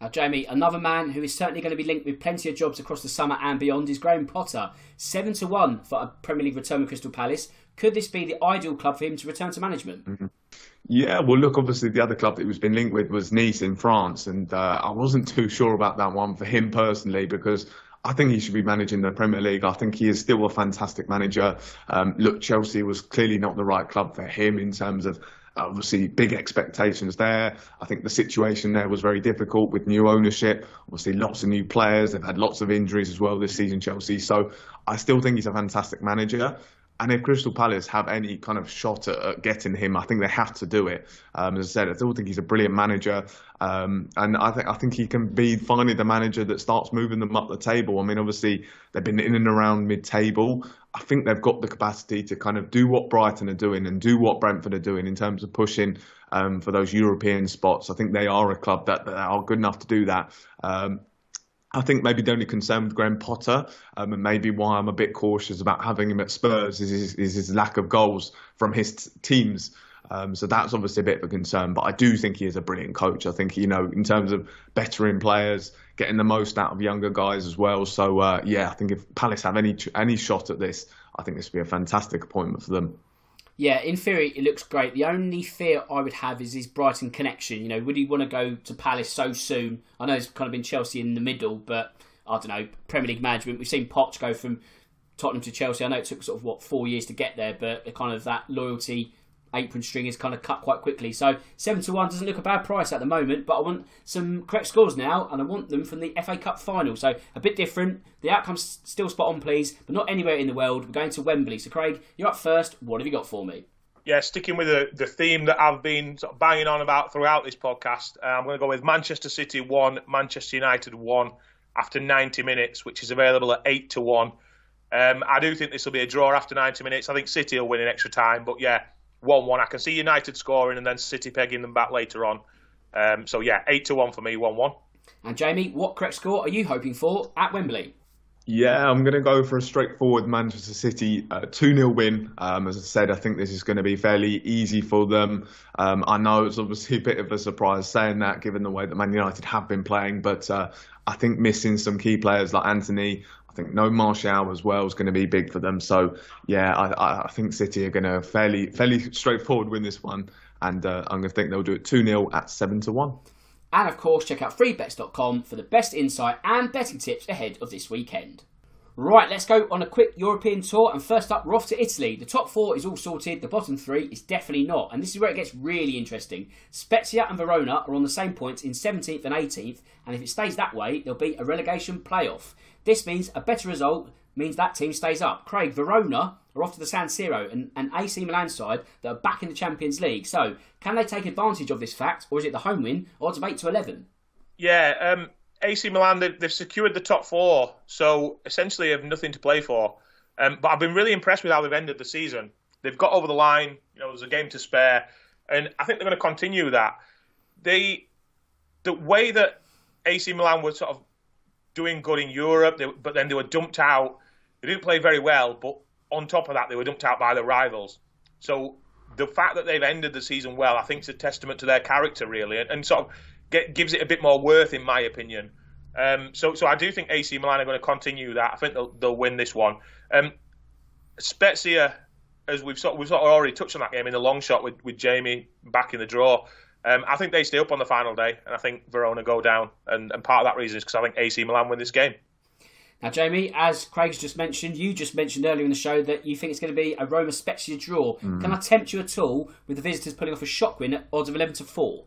Now, Jamie, another man who is certainly going to be linked with plenty of jobs across the summer and beyond is Graham Potter. Seven to one for a Premier League return with Crystal Palace. Could this be the ideal club for him to return to management? Mm-hmm. Yeah, well, look, obviously the other club that he was been linked with was Nice in France, and uh, I wasn't too sure about that one for him personally because I think he should be managing the Premier League. I think he is still a fantastic manager. Um, look, Chelsea was clearly not the right club for him in terms of obviously big expectations there. I think the situation there was very difficult with new ownership. Obviously, lots of new players. They've had lots of injuries as well this season, Chelsea. So I still think he's a fantastic manager. And if Crystal Palace have any kind of shot at, getting him, I think they have to do it. Um, as I said, I still think he's a brilliant manager, um, and I think I think he can be finally the manager that starts moving them up the table. I mean, obviously they've been in and around mid-table. I think they've got the capacity to kind of do what Brighton are doing and do what Brentford are doing in terms of pushing um, for those European spots. I think they are a club that, that are good enough to do that. Um, I think maybe the only concern with Graham Potter, um, and maybe why I'm a bit cautious about having him at Spurs, is his, is his lack of goals from his t- teams. Um, so that's obviously a bit of a concern. But I do think he is a brilliant coach. I think you know in terms of bettering players, getting the most out of younger guys as well. So uh, yeah, I think if Palace have any any shot at this, I think this would be a fantastic appointment for them yeah, in theory, it looks great. The only fear I would have is his Brighton connection. You know, would he want to go to Palace so soon? I know it's kind of been Chelsea in the middle, but I don't know Premier League management. We've seen Poch go from Tottenham to Chelsea. I know it took sort of what four years to get there, but kind of that loyalty apron string is kind of cut quite quickly. So seven to one doesn't look a bad price at the moment, but I want some correct scores now, and I want them from the FA Cup final. So a bit different. The outcome's still spot on, please, but not anywhere in the world. We're going to Wembley. So Craig, you're up first. What have you got for me? Yeah, sticking with the, the theme that I've been sort of banging on about throughout this podcast, uh, I'm going to go with Manchester City 1, Manchester United 1 after 90 minutes, which is available at 8 to 1. Um, I do think this will be a draw after 90 minutes. I think City will win in extra time, but yeah, 1 1. I can see United scoring and then City pegging them back later on. Um, so yeah, 8 to 1 for me, 1 1. And Jamie, what correct score are you hoping for at Wembley? Yeah, I'm going to go for a straightforward Manchester City uh, 2 uh, 0 win. Um, as I said, I think this is going to be fairly easy for them. Um, I know it's obviously a bit of a surprise saying that given the way that Man United have been playing, but uh, I think missing some key players like Antony, I think no Martial as well is going to be big for them. So yeah, I, I think City are going to fairly fairly straightforward win this one, and uh, I'm going to think they'll do it two 0 at seven to one. And of course, check out freebets.com for the best insight and betting tips ahead of this weekend. Right, let's go on a quick European tour. And first up, we're off to Italy. The top four is all sorted, the bottom three is definitely not. And this is where it gets really interesting. Spezia and Verona are on the same points in 17th and 18th. And if it stays that way, there'll be a relegation playoff. This means a better result means that team stays up. Craig, Verona are off to the San Siro and an AC Milan side that are back in the Champions League. So, can they take advantage of this fact, or is it the home win, odds of 8 to 11? Yeah, um, AC Milan, they've, they've, secured the top four, so essentially have nothing to play for. Um, but I've been really impressed with how they've ended the season. They've got over the line, you know, there's a game to spare, and I think they're going to continue that. They, the way that AC Milan were sort of doing good in Europe, they, but then they were dumped out. They didn't play very well, but on top of that, they were dumped out by the rivals. So the fact that they've ended the season well, I think, is a testament to their character, really, and, and sort of get, gives it a bit more worth, in my opinion. Um, so, so I do think AC Milan are going to continue that. I think they'll, they'll win this one. Um, Spezia, as we've sort, we've sort of already touched on that game in the long shot with, with Jamie back in the draw. Um, I think they stay up on the final day, and I think Verona go down. And, and part of that reason is because I think AC Milan win this game. Now, Jamie, as Craig's just mentioned, you just mentioned earlier in the show that you think it's going to be a Roma Spezia draw. Mm. Can I tempt you at all with the visitors pulling off a shock win at odds of 11 to 4?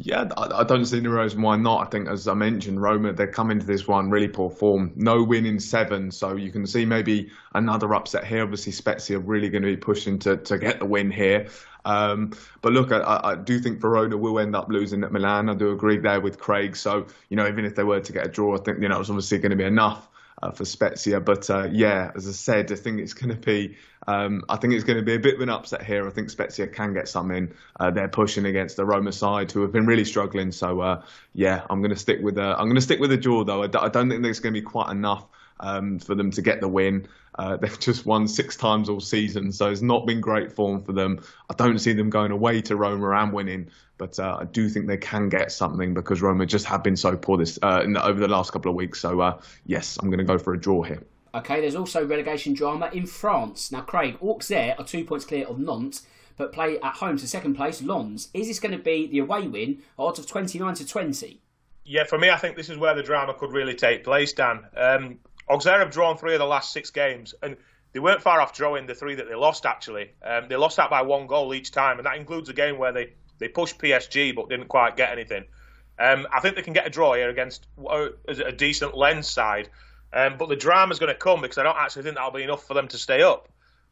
Yeah, I, don't see any reason why not. I think, as I mentioned, Roma, they're coming to this one really poor form. No win in seven, so you can see maybe another upset here. Obviously, Spezia are really going to be pushing to, to get the win here. Um, but look, I, I, do think Verona will end up losing at Milan. I do agree there with Craig. So, you know, even if they were to get a draw, I think, you know, it's obviously going to be enough uh, for Spezia. But uh, yeah, as I said, I think it's going to be. Um, I think it's going to be a bit of an upset here. I think Spezia can get some in. Uh, they're pushing against the Roma side, who have been really struggling. So uh, yeah, I'm going to stick with. Uh, I'm going to stick with the draw though. I d- I don't think there's going to be quite enough um, for them to get the win. Uh, they've just won six times all season, so it's not been great form for them. I don't see them going away to Roma and winning, but uh, I do think they can get something because Roma just have been so poor this uh, the, over the last couple of weeks. So uh, yes, I'm going to go for a draw here. Okay, there's also relegation drama in France. Now, Craig, Auxerre are two points clear of Nantes, but play at home to second place Lens. Is this going to be the away win? Odds of 29 to 20. Yeah, for me, I think this is where the drama could really take place, Dan. Um, Auxerre have drawn three of the last six games, and they weren't far off drawing the three that they lost. Actually, um, they lost that by one goal each time, and that includes a game where they they pushed PSG but didn't quite get anything. Um, I think they can get a draw here against a decent Lens side, um, but the drama is going to come because I don't actually think that'll be enough for them to stay up.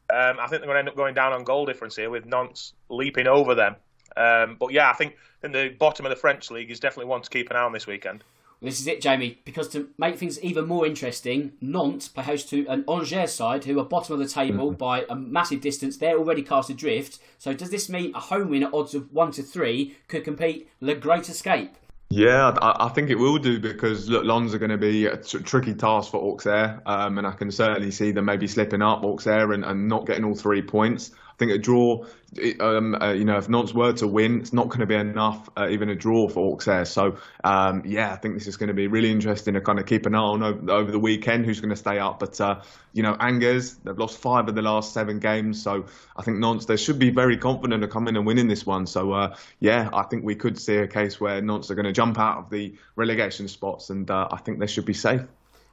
Um, I think they're going to end up going down on goal difference here with Nantes leaping over them. Um, but yeah, I think, I think the bottom of the French league is definitely one to keep an eye on this weekend. This is it, Jamie, because to make things even more interesting, Nantes play host to an Angers side who are bottom of the table mm-hmm. by a massive distance. They're already cast adrift. So does this mean a home win at odds of 1 to 3 could compete Le Great Escape? Yeah, I, I think it will do because look, Lens are going to be a t- tricky task for Auxerre, um, and I can certainly see them maybe slipping up Auxerre and, and not getting all three points. Think a draw, um, uh, you know, if Nantes were to win, it's not going to be enough, uh, even a draw for Auxerre. So, um, yeah, I think this is going to be really interesting to kind of keep an eye on over, over the weekend who's going to stay up. But, uh, you know, Angers, they've lost five of the last seven games. So I think Nantes, they should be very confident of coming and winning this one. So, uh, yeah, I think we could see a case where Nantes are going to jump out of the relegation spots and uh, I think they should be safe.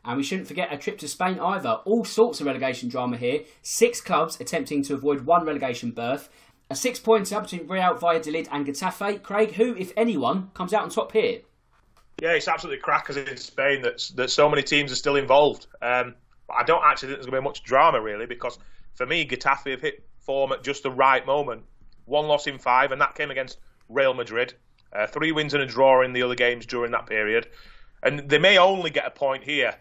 And we shouldn't forget a trip to Spain either. All sorts of relegation drama here. Six clubs attempting to avoid one relegation berth. A six pointer between Real Valladolid and Getafe. Craig, who, if anyone, comes out on top here? Yeah, it's absolutely crackers in Spain that, that so many teams are still involved. Um, I don't actually think there's going to be much drama, really, because for me, Getafe have hit form at just the right moment. One loss in five, and that came against Real Madrid. Uh, three wins and a draw in the other games during that period. And they may only get a point here,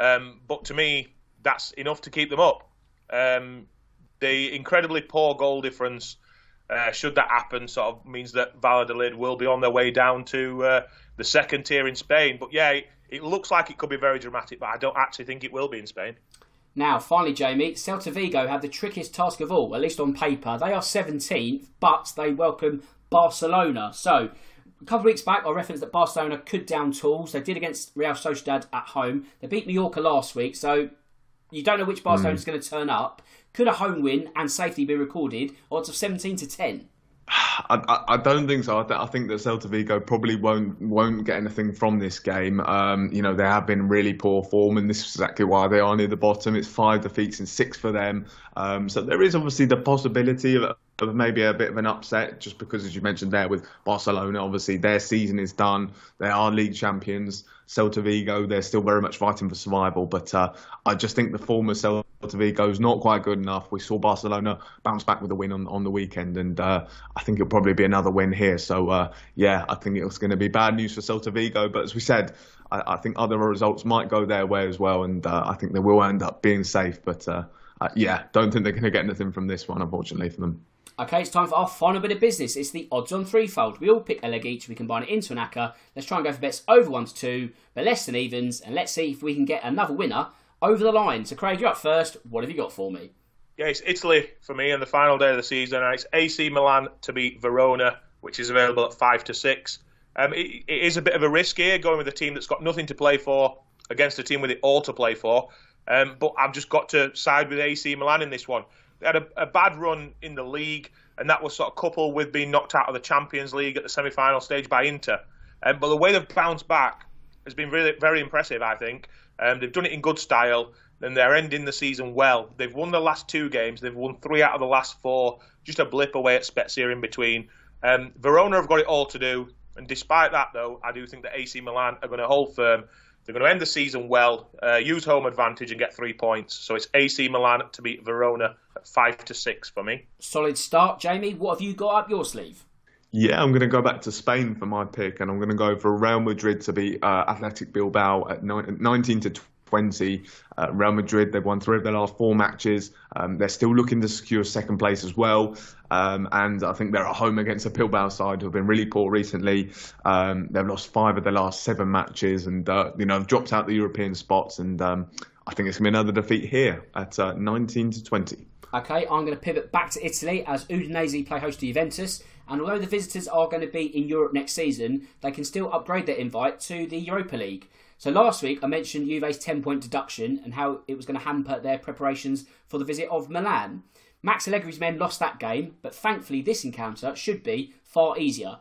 um, but to me, that's enough to keep them up. Um, the incredibly poor goal difference, uh, should that happen, sort of means that Valladolid will be on their way down to uh, the second tier in Spain. But yeah, it, it looks like it could be very dramatic, but I don't actually think it will be in Spain. Now, finally, Jamie, Celta Vigo have the trickiest task of all, at least on paper. They are 17th, but they welcome Barcelona. So, a couple of weeks back, I referenced that Barcelona could down tools. They did against Real Sociedad at home. They beat Mallorca last week, so you don't know which Barcelona is mm. going to turn up. Could a home win and safety be recorded? Odds of 17 to 10. I, I, don't think so. I, th- I, think that Celta Vigo probably won't won't get anything from this game. Um, you know, they have been really poor form, and this is exactly why they are near the bottom. It's five defeats and six for them. Um, so there is obviously the possibility of, of maybe a bit of an upset, just because, as you mentioned there, with Barcelona, obviously their season is done. They are league champions. Celta Vigo, they're still very much fighting for survival. But uh, I just think the former Celta Vigo is not quite good enough. We saw Barcelona bounce back with a win on, on the weekend, and uh, I think it'll probably be another win here. So, uh, yeah, I think it's going to be bad news for Celta Vigo. But as we said, I, I think other results might go their way as well, and uh, I think they will end up being safe. But uh, uh, yeah, don't think they're going to get anything from this one, unfortunately, for them. Okay, it's time for our final bit of business. It's the odds on threefold. We all pick a leg each, we combine it into an acca. Let's try and go for bets over one to two, but less than evens, and let's see if we can get another winner over the line. So, Craig, you're up first. What have you got for me? Yeah, it's Italy for me on the final day of the season. It's AC Milan to beat Verona, which is available at five to six. Um, it, it is a bit of a risk here going with a team that's got nothing to play for against a team with it all to play for. Um, but I've just got to side with AC Milan in this one. They had a, a, bad run in the league, and that was sort of coupled with being knocked out of the Champions League at the semi-final stage by Inter. Um, but the way they've bounced back has been really very impressive. I think um, they've done it in good style, and they're ending the season well. They've won the last two games. They've won three out of the last four. Just a blip away at Spezia in between. Um, Verona have got it all to do, and despite that, though, I do think that AC Milan are going to hold firm they're going to end the season well, uh, use home advantage, and get three points. So it's AC Milan to beat Verona five to six for me. Solid start, Jamie. What have you got up your sleeve? Yeah, I'm going to go back to Spain for my pick, and I'm going to go for Real Madrid to beat uh, Athletic Bilbao at 19 to 20. Uh, Real Madrid, they've won three of their last four matches. Um, they're still looking to secure second place as well. Um, and I think they're at home against a Bilbao side who have been really poor recently. Um, they've lost five of their last seven matches and, uh, you know, have dropped out the European spots. And um, I think it's going to be another defeat here at uh, 19 to 20. Okay, I'm going to pivot back to Italy as Udinese play host to Juventus. And although the visitors are going to be in Europe next season, they can still upgrade their invite to the Europa League. So last week I mentioned Juve's 10 point deduction and how it was going to hamper their preparations for the visit of Milan. Max Allegri's men lost that game, but thankfully this encounter should be far easier.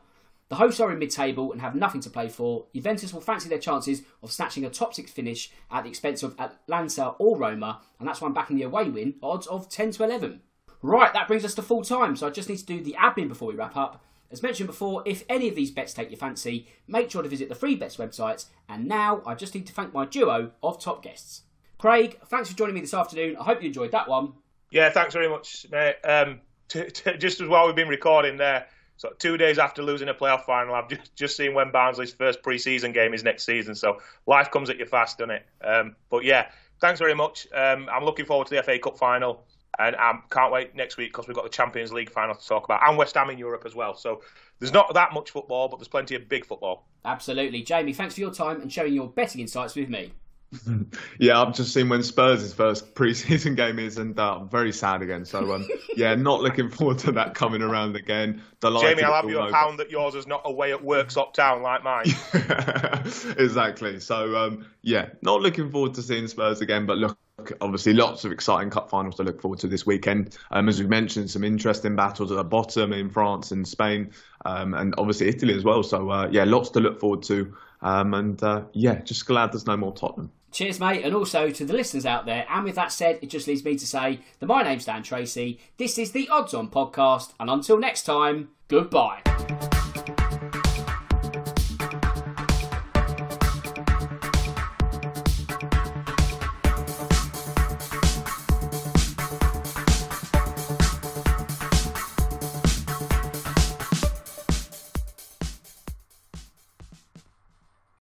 The hosts are in mid table and have nothing to play for. Juventus will fancy their chances of snatching a top six finish at the expense of Atalanta or Roma, and that's why I'm backing the away win, odds of 10 to 11. Right, that brings us to full time, so I just need to do the admin before we wrap up. As mentioned before, if any of these bets take your fancy, make sure to visit the free bets websites. And now I just need to thank my duo of top guests. Craig, thanks for joining me this afternoon. I hope you enjoyed that one. Yeah, thanks very much, mate. Um, t- t- just as while we've been recording there, so two days after losing a playoff final, I've just, just seen when Barnsley's first pre-season game is next season. So life comes at you fast, doesn't it? Um, but yeah, thanks very much. Um, I'm looking forward to the FA Cup final. And I can't wait next week because we've got the Champions League final to talk about and West Ham in Europe as well. So there's not that much football, but there's plenty of big football. Absolutely. Jamie, thanks for your time and sharing your betting insights with me. yeah, I've just seen when Spurs' first pre-season game is, and uh, I'm very sad again. So, um, yeah, not looking forward to that coming around again. Delighted Jamie, I'll have you a pound that yours is not away at Worksop Town like mine. exactly. So, um, yeah, not looking forward to seeing Spurs again. But look, obviously, lots of exciting cup finals to look forward to this weekend. Um, as we mentioned, some interesting battles at the bottom in France and Spain, um, and obviously Italy as well. So, uh, yeah, lots to look forward to. Um, and uh, yeah, just glad there's no more Tottenham. Cheers, mate, and also to the listeners out there. And with that said, it just leaves me to say that my name's Dan Tracey. This is the Odds On podcast, and until next time, goodbye.